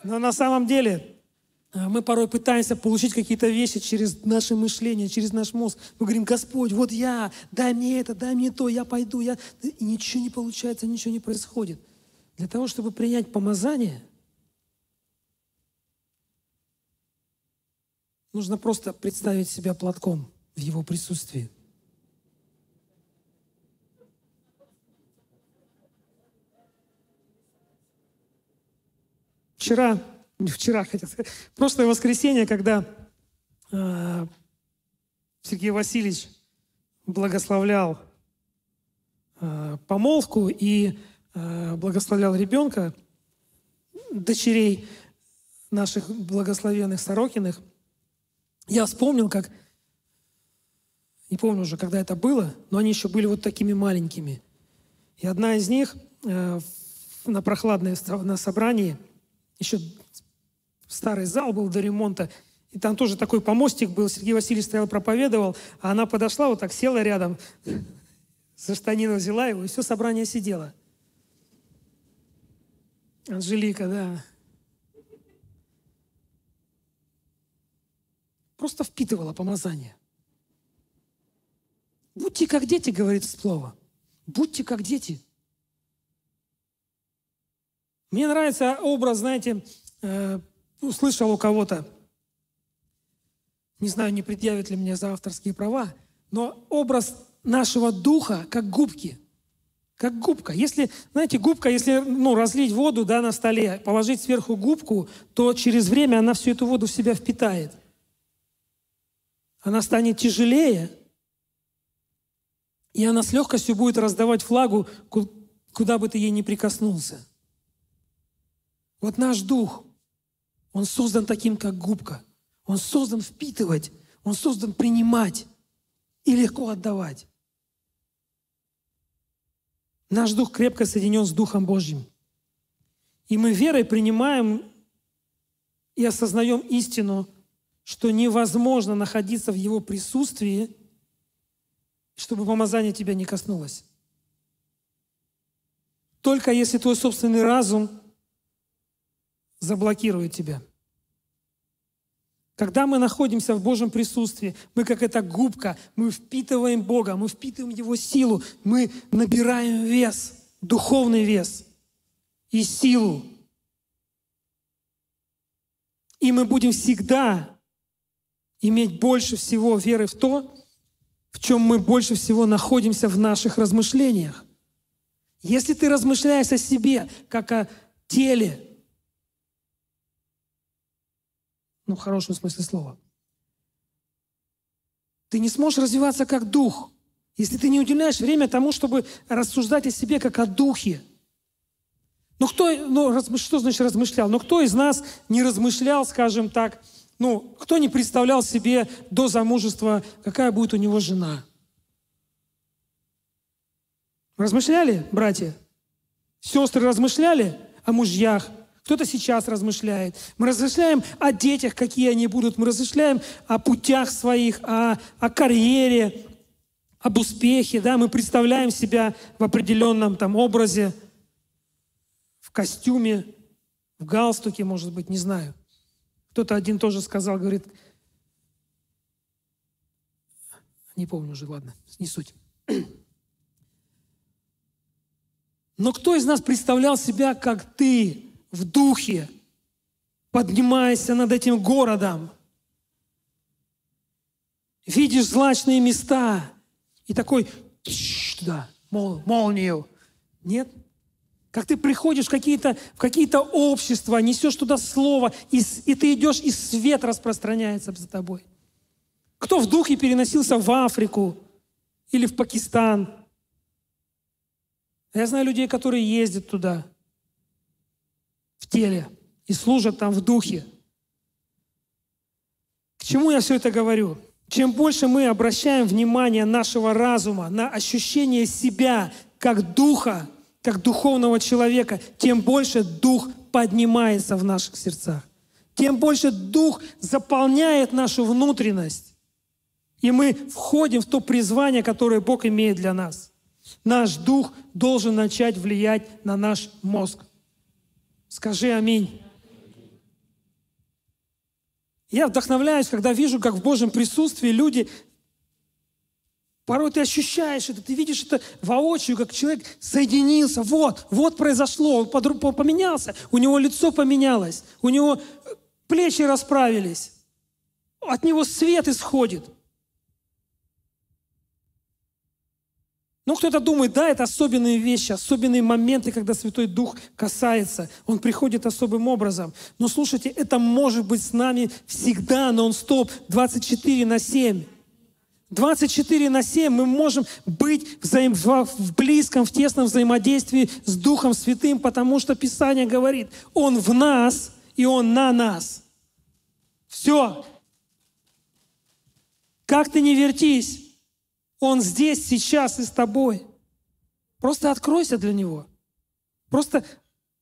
Но на самом деле мы порой пытаемся получить какие-то вещи через наше мышление, через наш мозг. Мы говорим, Господь, вот я, дай мне это, дай мне то, я пойду. Я... И ничего не получается, ничего не происходит. Для того, чтобы принять помазание, нужно просто представить себя платком в его присутствии. Вчера, вчера, хотел сказать, прошлое воскресенье, когда э, Сергей Васильевич благословлял э, помолвку и э, благословлял ребенка, дочерей наших благословенных Сорокиных, я вспомнил, как, не помню уже, когда это было, но они еще были вот такими маленькими. И одна из них э, на прохладное на собрании – еще старый зал был до ремонта, и там тоже такой помостик был, Сергей Васильевич стоял, проповедовал, а она подошла, вот так села рядом, *laughs* за штанину взяла его, и все собрание сидело. Анжелика, да. Просто впитывала помазание. Будьте как дети, говорит слово. Будьте как дети. Мне нравится образ, знаете, э, услышал у кого-то, не знаю, не предъявят ли мне за авторские права, но образ нашего духа как губки. Как губка. Если, знаете, губка, если ну, разлить воду да, на столе, положить сверху губку, то через время она всю эту воду в себя впитает. Она станет тяжелее, и она с легкостью будет раздавать флагу, куда бы ты ей ни прикоснулся. Вот наш дух, он создан таким, как губка. Он создан впитывать, он создан принимать и легко отдавать. Наш дух крепко соединен с Духом Божьим. И мы верой принимаем и осознаем истину, что невозможно находиться в Его присутствии, чтобы помазание тебя не коснулось. Только если твой собственный разум заблокирует тебя. Когда мы находимся в Божьем присутствии, мы как эта губка, мы впитываем Бога, мы впитываем Его силу, мы набираем вес, духовный вес и силу. И мы будем всегда иметь больше всего веры в то, в чем мы больше всего находимся в наших размышлениях. Если ты размышляешь о себе, как о теле, ну, в хорошем смысле слова, ты не сможешь развиваться как дух, если ты не уделяешь время тому, чтобы рассуждать о себе как о духе. Ну, кто, ну, что значит размышлял? Ну, кто из нас не размышлял, скажем так, ну, кто не представлял себе до замужества, какая будет у него жена? Размышляли, братья? Сестры размышляли о мужьях? Кто-то сейчас размышляет. Мы размышляем о детях, какие они будут. Мы размышляем о путях своих, о, о карьере, об успехе. Да? Мы представляем себя в определенном там образе, в костюме, в галстуке, может быть, не знаю. Кто-то один тоже сказал, говорит, не помню уже, ладно, не суть. *clears throat* Но кто из нас представлял себя, как ты, в духе, поднимаешься над этим городом, видишь злачные места и такой туда, мол, молнию. Нет? Как ты приходишь в какие-то в какие общества, несешь туда слово, и, и ты идешь, и свет распространяется за тобой. Кто в духе переносился в Африку или в Пакистан? Я знаю людей, которые ездят туда – в теле и служат там в духе. К чему я все это говорю? Чем больше мы обращаем внимание нашего разума на ощущение себя как духа, как духовного человека, тем больше дух поднимается в наших сердцах. Тем больше дух заполняет нашу внутренность. И мы входим в то призвание, которое Бог имеет для нас. Наш дух должен начать влиять на наш мозг. Скажи аминь. Я вдохновляюсь, когда вижу, как в Божьем присутствии люди Порой ты ощущаешь это, ты видишь это воочию, как человек соединился. Вот, вот произошло, он поменялся, у него лицо поменялось, у него плечи расправились, от него свет исходит. Ну, кто-то думает, да, это особенные вещи, особенные моменты, когда Святой Дух касается. Он приходит особым образом. Но слушайте, это может быть с нами всегда, нон-стоп, 24 на 7. 24 на 7 мы можем быть взаим, в близком, в тесном взаимодействии с Духом Святым, потому что Писание говорит, Он в нас и Он на нас. Все. Как ты не вертись, он здесь, сейчас и с тобой. Просто откройся для Него. Просто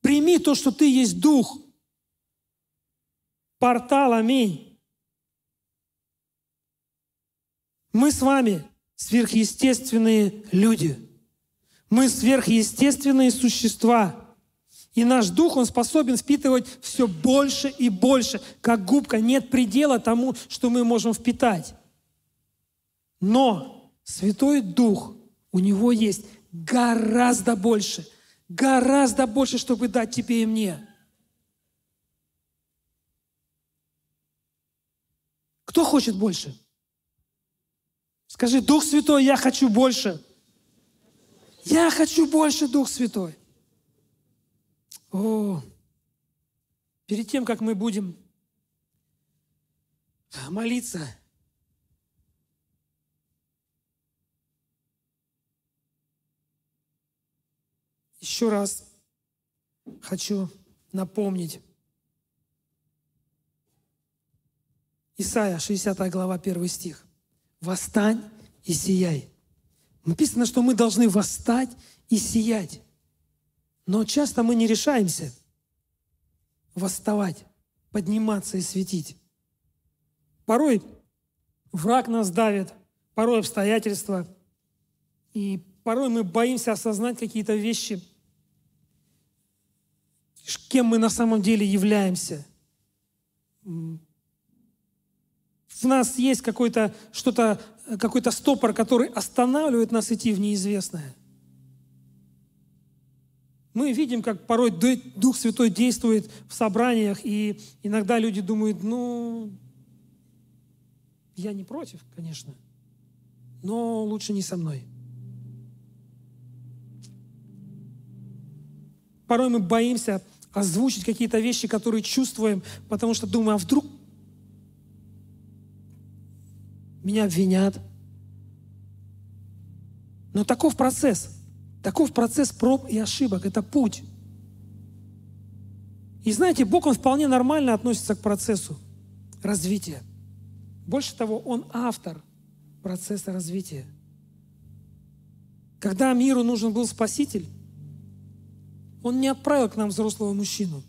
прими то, что ты есть Дух. Портал, аминь. Мы с вами сверхъестественные люди. Мы сверхъестественные существа. И наш дух, он способен впитывать все больше и больше. Как губка, нет предела тому, что мы можем впитать. Но Святой Дух, у Него есть гораздо больше, гораздо больше, чтобы дать тебе и мне. Кто хочет больше? Скажи, Дух Святой, я хочу больше. Я хочу больше, Дух Святой. О, перед тем, как мы будем молиться, еще раз хочу напомнить. Исайя, 60 глава, 1 стих. «Восстань и сияй». Написано, что мы должны восстать и сиять. Но часто мы не решаемся восставать, подниматься и светить. Порой враг нас давит, порой обстоятельства. И порой мы боимся осознать какие-то вещи – кем мы на самом деле являемся. В нас есть какой-то что-то, какой-то стопор, который останавливает нас идти в неизвестное. Мы видим, как порой Дух Святой действует в собраниях, и иногда люди думают, ну, я не против, конечно. но лучше не со мной. Порой мы боимся озвучить какие-то вещи, которые чувствуем, потому что думаем, а вдруг меня обвинят. Но таков процесс. Таков процесс проб и ошибок. Это путь. И знаете, Бог, Он вполне нормально относится к процессу развития. Больше того, Он автор процесса развития. Когда миру нужен был Спаситель, Он не отправил к нам взрослого мужчину.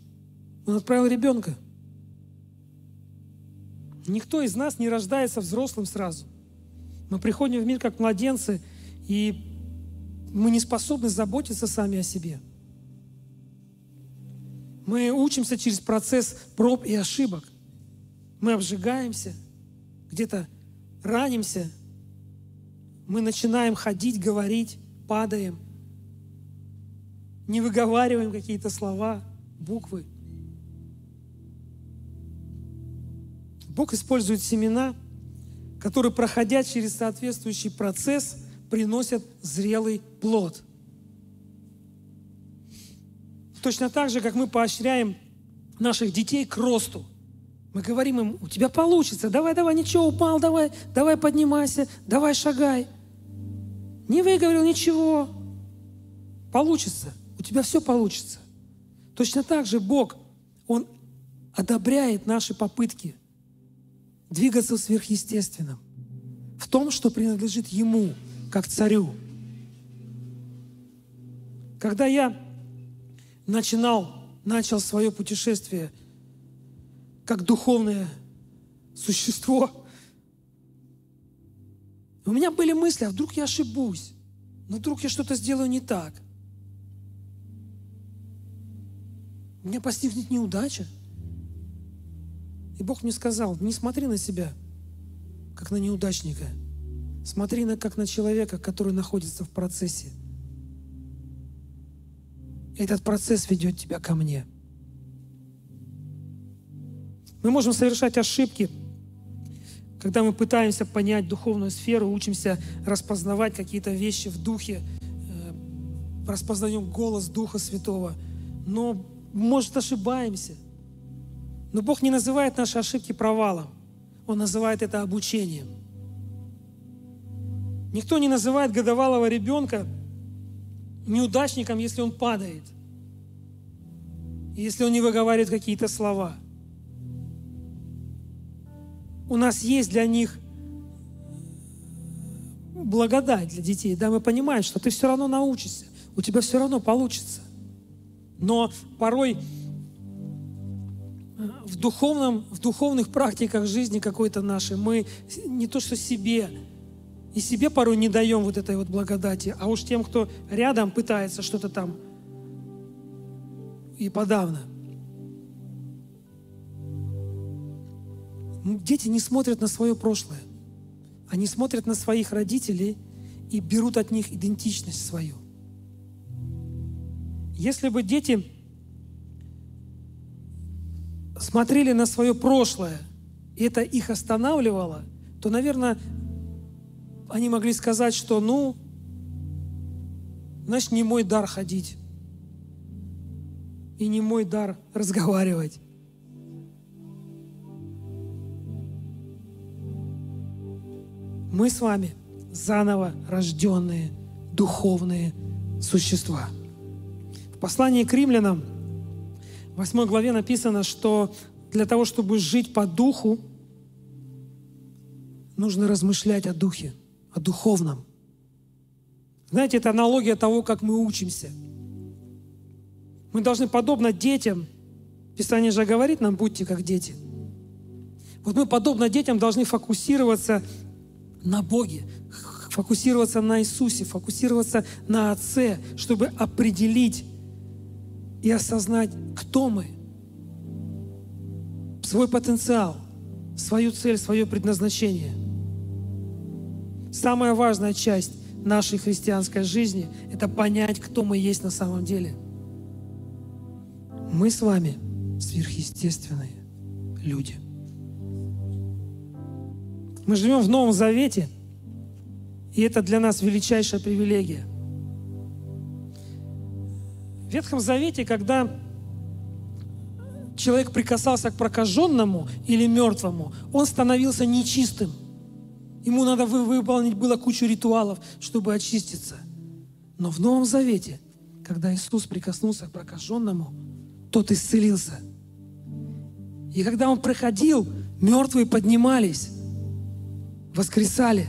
Он отправил ребенка. Никто из нас не рождается взрослым сразу. Мы приходим в мир как младенцы, и мы не способны заботиться сами о себе. Мы учимся через процесс проб и ошибок. Мы обжигаемся, где-то ранимся, мы начинаем ходить, говорить, падаем, не выговариваем какие-то слова, буквы. Бог использует семена, которые, проходя через соответствующий процесс, приносят зрелый плод. Точно так же, как мы поощряем наших детей к росту. Мы говорим им, у тебя получится, давай, давай, ничего, упал, давай, давай поднимайся, давай шагай. Не выговорил ничего, получится, у тебя все получится. Точно так же Бог, Он одобряет наши попытки – двигаться в сверхъестественном, в том, что принадлежит Ему, как царю. Когда я начинал, начал свое путешествие как духовное существо, у меня были мысли, а вдруг я ошибусь, но вдруг я что-то сделаю не так. Меня постигнет неудача – и Бог мне сказал, не смотри на себя, как на неудачника. Смотри на, как на человека, который находится в процессе. Этот процесс ведет тебя ко мне. Мы можем совершать ошибки, когда мы пытаемся понять духовную сферу, учимся распознавать какие-то вещи в духе, э, распознаем голос Духа Святого, но, может, ошибаемся – но Бог не называет наши ошибки провалом. Он называет это обучением. Никто не называет годовалого ребенка неудачником, если он падает. Если он не выговаривает какие-то слова. У нас есть для них благодать для детей. Да, мы понимаем, что ты все равно научишься, у тебя все равно получится. Но порой в, духовном, в духовных практиках жизни какой-то нашей мы не то что себе, и себе порой не даем вот этой вот благодати, а уж тем, кто рядом пытается что-то там и подавно. Дети не смотрят на свое прошлое. Они смотрят на своих родителей и берут от них идентичность свою. Если бы дети смотрели на свое прошлое, и это их останавливало, то, наверное, они могли сказать, что, ну, значит, не мой дар ходить. И не мой дар *laughs* разговаривать. Мы с вами заново рожденные духовные существа. Послании к римлянам – в 8 главе написано, что для того, чтобы жить по духу, нужно размышлять о духе, о духовном. Знаете, это аналогия того, как мы учимся. Мы должны, подобно детям, Писание же говорит нам, будьте как дети. Вот мы, подобно детям, должны фокусироваться на Боге, фокусироваться на Иисусе, фокусироваться на Отце, чтобы определить и осознать, кто мы, свой потенциал, свою цель, свое предназначение. Самая важная часть нашей христианской жизни – это понять, кто мы есть на самом деле. Мы с вами сверхъестественные люди. Мы живем в Новом Завете, И это для нас величайшая привилегия. Ветхом Завете, когда человек прикасался к прокаженному или мертвому, он становился нечистым. Ему надо выполнить было кучу ритуалов, чтобы очиститься. Но в Новом Завете, когда Иисус прикоснулся к прокаженному, тот исцелился. И когда Он проходил, мертвые поднимались, воскресали,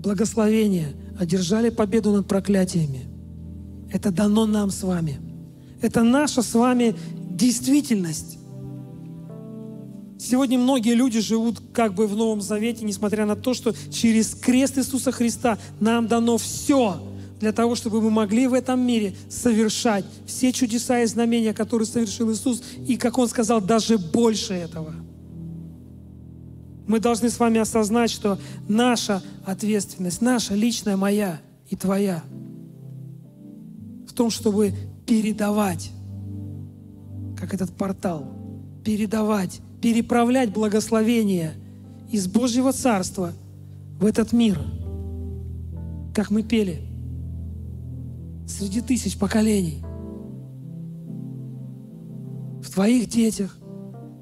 благословение, одержали победу над проклятиями. Это дано нам с вами. Это наша с вами действительность. Сегодня многие люди живут как бы в Новом Завете, несмотря на то, что через крест Иисуса Христа нам дано все для того, чтобы мы могли в этом мире совершать все чудеса и знамения, которые совершил Иисус, и, как Он сказал, даже больше этого. Мы должны с вами осознать, что наша ответственность, наша личная, моя и твоя, том, чтобы передавать как этот портал, передавать, переправлять благословение из Божьего Царства в этот мир, как мы пели, среди тысяч поколений, в твоих детях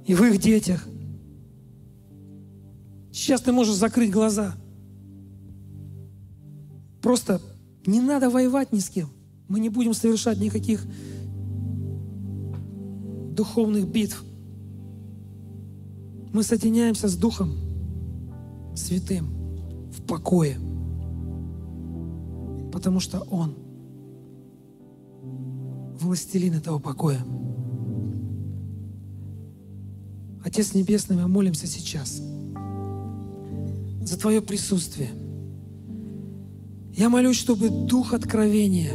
и в их детях. Сейчас ты можешь закрыть глаза. Просто не надо воевать ни с кем. Мы не будем совершать никаких духовных битв. Мы соединяемся с Духом Святым в покое, потому что Он властелин этого покоя. Отец Небесный, мы молимся сейчас за Твое присутствие. Я молюсь, чтобы Дух откровения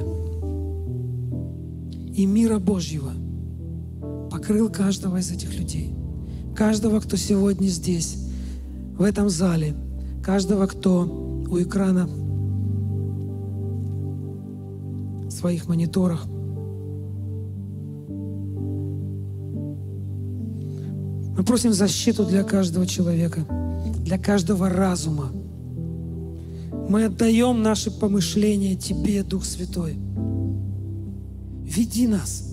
и мира Божьего – покрыл каждого из этих людей. Каждого, кто сегодня здесь, в этом зале. Каждого, кто у экрана в своих мониторах. Мы просим защиту для каждого человека, для каждого разума. Мы отдаем наши помышления Тебе, Дух Святой. Веди нас,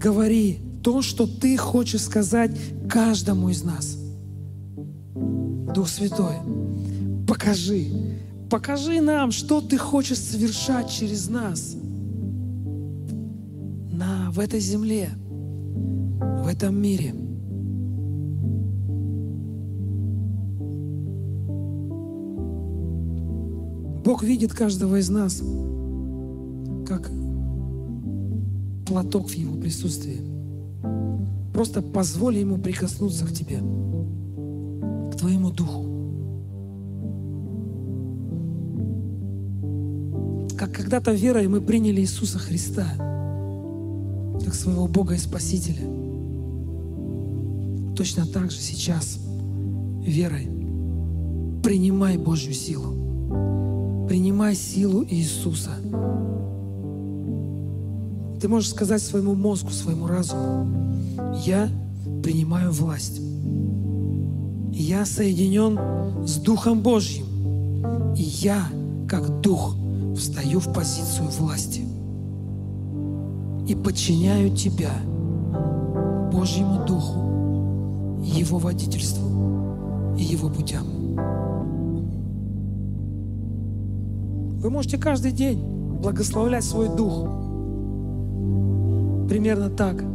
говори, то, что Ты хочешь сказать каждому из нас. Дух Святой, покажи, покажи нам, что Ты хочешь совершать через нас на, в этой земле, в этом мире. Бог видит каждого из нас как платок в Его присутствии. Просто позволь Ему прикоснуться к тебе, к твоему духу. Как когда-то верой мы приняли Иисуса Христа, как своего Бога и Спасителя. Точно так же сейчас верой принимай Божью силу. Принимай силу Иисуса. Ты можешь сказать своему мозгу, своему разуму, я принимаю власть. Я соединен с Духом Божьим. И я, как Дух, встаю в позицию власти. И подчиняю Тебя, Божьему Духу, Его водительству и Его путям. Вы можете каждый день благословлять свой дух. Примерно так –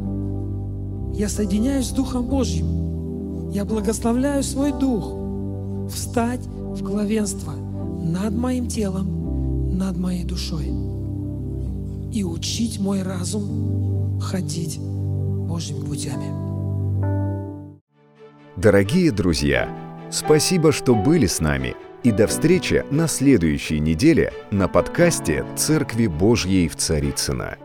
я соединяюсь с Духом Божьим. Я благословляю свой дух встать в главенство над моим телом, над моей душой и учить мой разум ходить Божьими путями. Дорогие друзья, спасибо, что были с нами. И до встречи на следующей неделе на подкасте «Церкви Божьей в Царицына.